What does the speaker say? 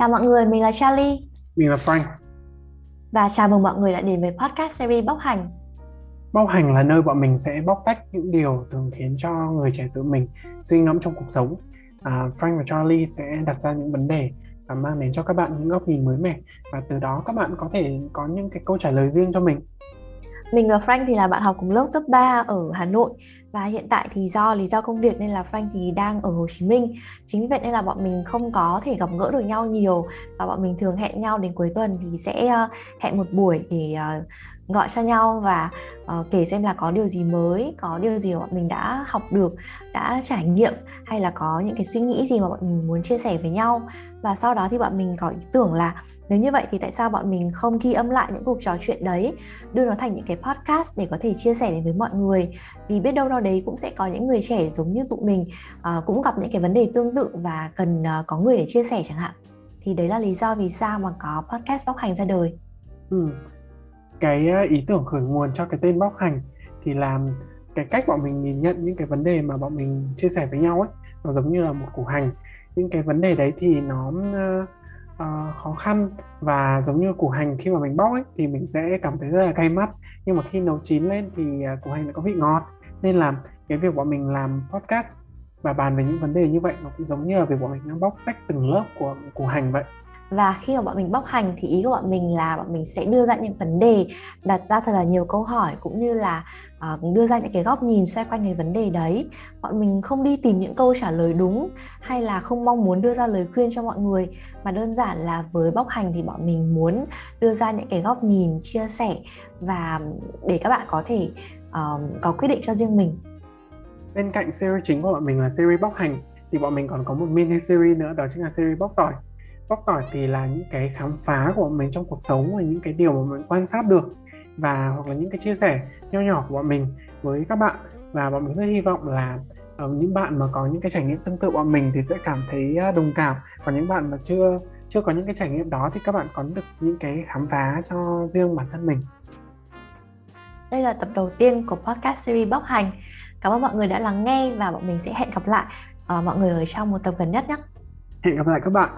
Chào mọi người, mình là Charlie Mình là Frank. và chào mừng mọi người đã đến với podcast series Bóc Hành. Bóc hành là nơi bọn mình sẽ bóc tách những điều thường khiến cho người trẻ tự mình suy ngẫm trong cuộc sống. À, Frank và Charlie sẽ đặt ra những vấn đề và mang đến cho các bạn những góc nhìn mới mẻ và từ đó các bạn có thể có những cái câu trả lời riêng cho mình. Mình và Frank thì là bạn học cùng lớp cấp 3 ở Hà Nội và hiện tại thì do lý do công việc nên là Frank thì đang ở Hồ Chí Minh. Chính vậy nên là bọn mình không có thể gặp gỡ được nhau nhiều và bọn mình thường hẹn nhau đến cuối tuần thì sẽ ờ, hẹn một buổi để ờ, gọi cho nhau và uh, kể xem là có điều gì mới, có điều gì mà bọn mình đã học được, đã trải nghiệm hay là có những cái suy nghĩ gì mà bọn mình muốn chia sẻ với nhau. Và sau đó thì bọn mình có ý tưởng là nếu như vậy thì tại sao bọn mình không ghi âm lại những cuộc trò chuyện đấy, đưa nó thành những cái podcast để có thể chia sẻ đến với mọi người. Vì biết đâu đó đâu đấy cũng sẽ có những người trẻ giống như tụi mình uh, cũng gặp những cái vấn đề tương tự và cần uh, có người để chia sẻ chẳng hạn. Thì đấy là lý do vì sao mà có podcast bóc hành ra đời. Ừ. Cái ờ, ý tưởng khởi nguồn cho cái tên bóc hành thì làm cái cách bọn mình nhìn nhận những cái vấn đề mà bọn mình chia sẻ với nhau ấy nó giống như là một củ hành những cái vấn đề đấy thì nó uh, uh, khó khăn và giống như củ hành khi mà mình bóc ấy thì mình sẽ cảm thấy rất là cay mắt nhưng mà khi nấu chín lên thì uh, củ hành lại có vị ngọt nên là cái việc bọn mình làm podcast và bàn về những vấn đề như vậy nó cũng giống như là việc bọn mình đang bóc tách từng lớp của củ hành vậy Và khi mà bọn mình bóc hành thì ý của bọn mình là bọn mình sẽ đưa ra những vấn đề, đặt ra thật là nhiều câu hỏi cũng như là uh, đưa ra những cái góc nhìn xoay quanh cái vấn đề đấy. Bọn mình không đi tìm những câu trả lời đúng hay là không mong muốn đưa ra lời khuyên cho mọi người mà đơn giản là với bóc hành thì bọn mình muốn đưa ra những cái góc nhìn, chia sẻ và để các bạn có thể ờ, có quyết định cho riêng mình. bên cạnh series chính của bọn mình là series bóc hành thì bọn mình còn có một mini series nữa đó chính là series bóc tỏi. Bóc tỏi thì là những cái khám phá của bọn mình trong cuộc sống và những cái điều mà mình quan sát được và hoặc là những cái chia sẻ nho nhỏ của bọn mình với các bạn. Và bọn mình rất hy vọng là uh, những bạn mà có những cái trải nghiệm tương tự bọn mình thì sẽ cảm thấy à, đồng cảm. Còn những bạn mà chưa chưa có những cái trải nghiệm đó thì các bạn có được những cái khám phá cho riêng bản thân mình. Đây là tập đầu tiên của podcast series bóc hành. Cảm ơn mọi người đã lắng nghe và bọn mình sẽ hẹn gặp lại uh, mọi người ở trong một tập gần nhất nhé. hẹn gặp lại các bạn